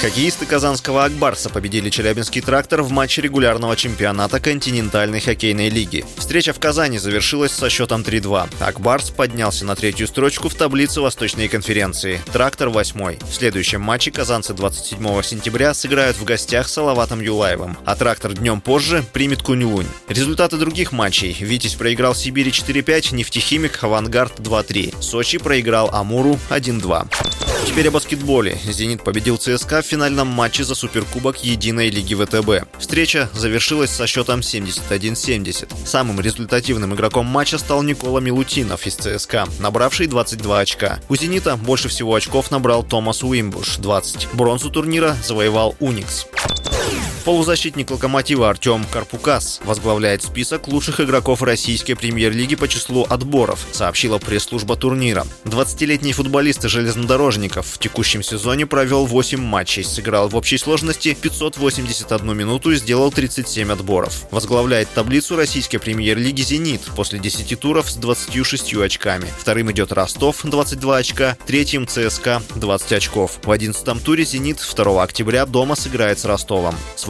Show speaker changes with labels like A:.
A: Хоккеисты казанского «Акбарса» победили Челябинский «Трактор» в матче регулярного чемпионата континентальной хоккейной лиги. Встреча в Казани завершилась со счетом 3-2. «Акбарс» поднялся на третью строчку в таблице Восточной конференции. «Трактор» восьмой. В следующем матче казанцы 27 сентября сыграют в гостях с Салаватом Юлаевым, а «Трактор» днем позже примет Кунь-Лунь. Результаты других матчей. «Витязь» проиграл Сибири 4-5, «Нефтехимик» «Авангард» 2-3. Сочи проиграл «Амуру» 1-2. Теперь о баскетболе. «Зенит» победил ЦСКА в финальном матче за Суперкубок Единой Лиги ВТБ. Встреча завершилась со счетом 71-70. Самым результативным игроком матча стал Никола Милутинов из ЦСКА, набравший 22 очка. У «Зенита» больше всего очков набрал Томас Уимбуш – 20. Бронзу турнира завоевал «Уникс». Полузащитник «Локомотива» Артем Карпукас возглавляет список лучших игроков российской премьер-лиги по числу отборов, сообщила пресс-служба турнира. 20-летний футболист железнодорожников в текущем сезоне провел 8 матчей, сыграл в общей сложности 581 минуту и сделал 37 отборов. Возглавляет таблицу российской премьер-лиги «Зенит» после 10 туров с 26 очками. Вторым идет Ростов 22 очка, третьим ЦСКА 20 очков. В 11 туре «Зенит» 2 октября дома сыграет с Ростовом. С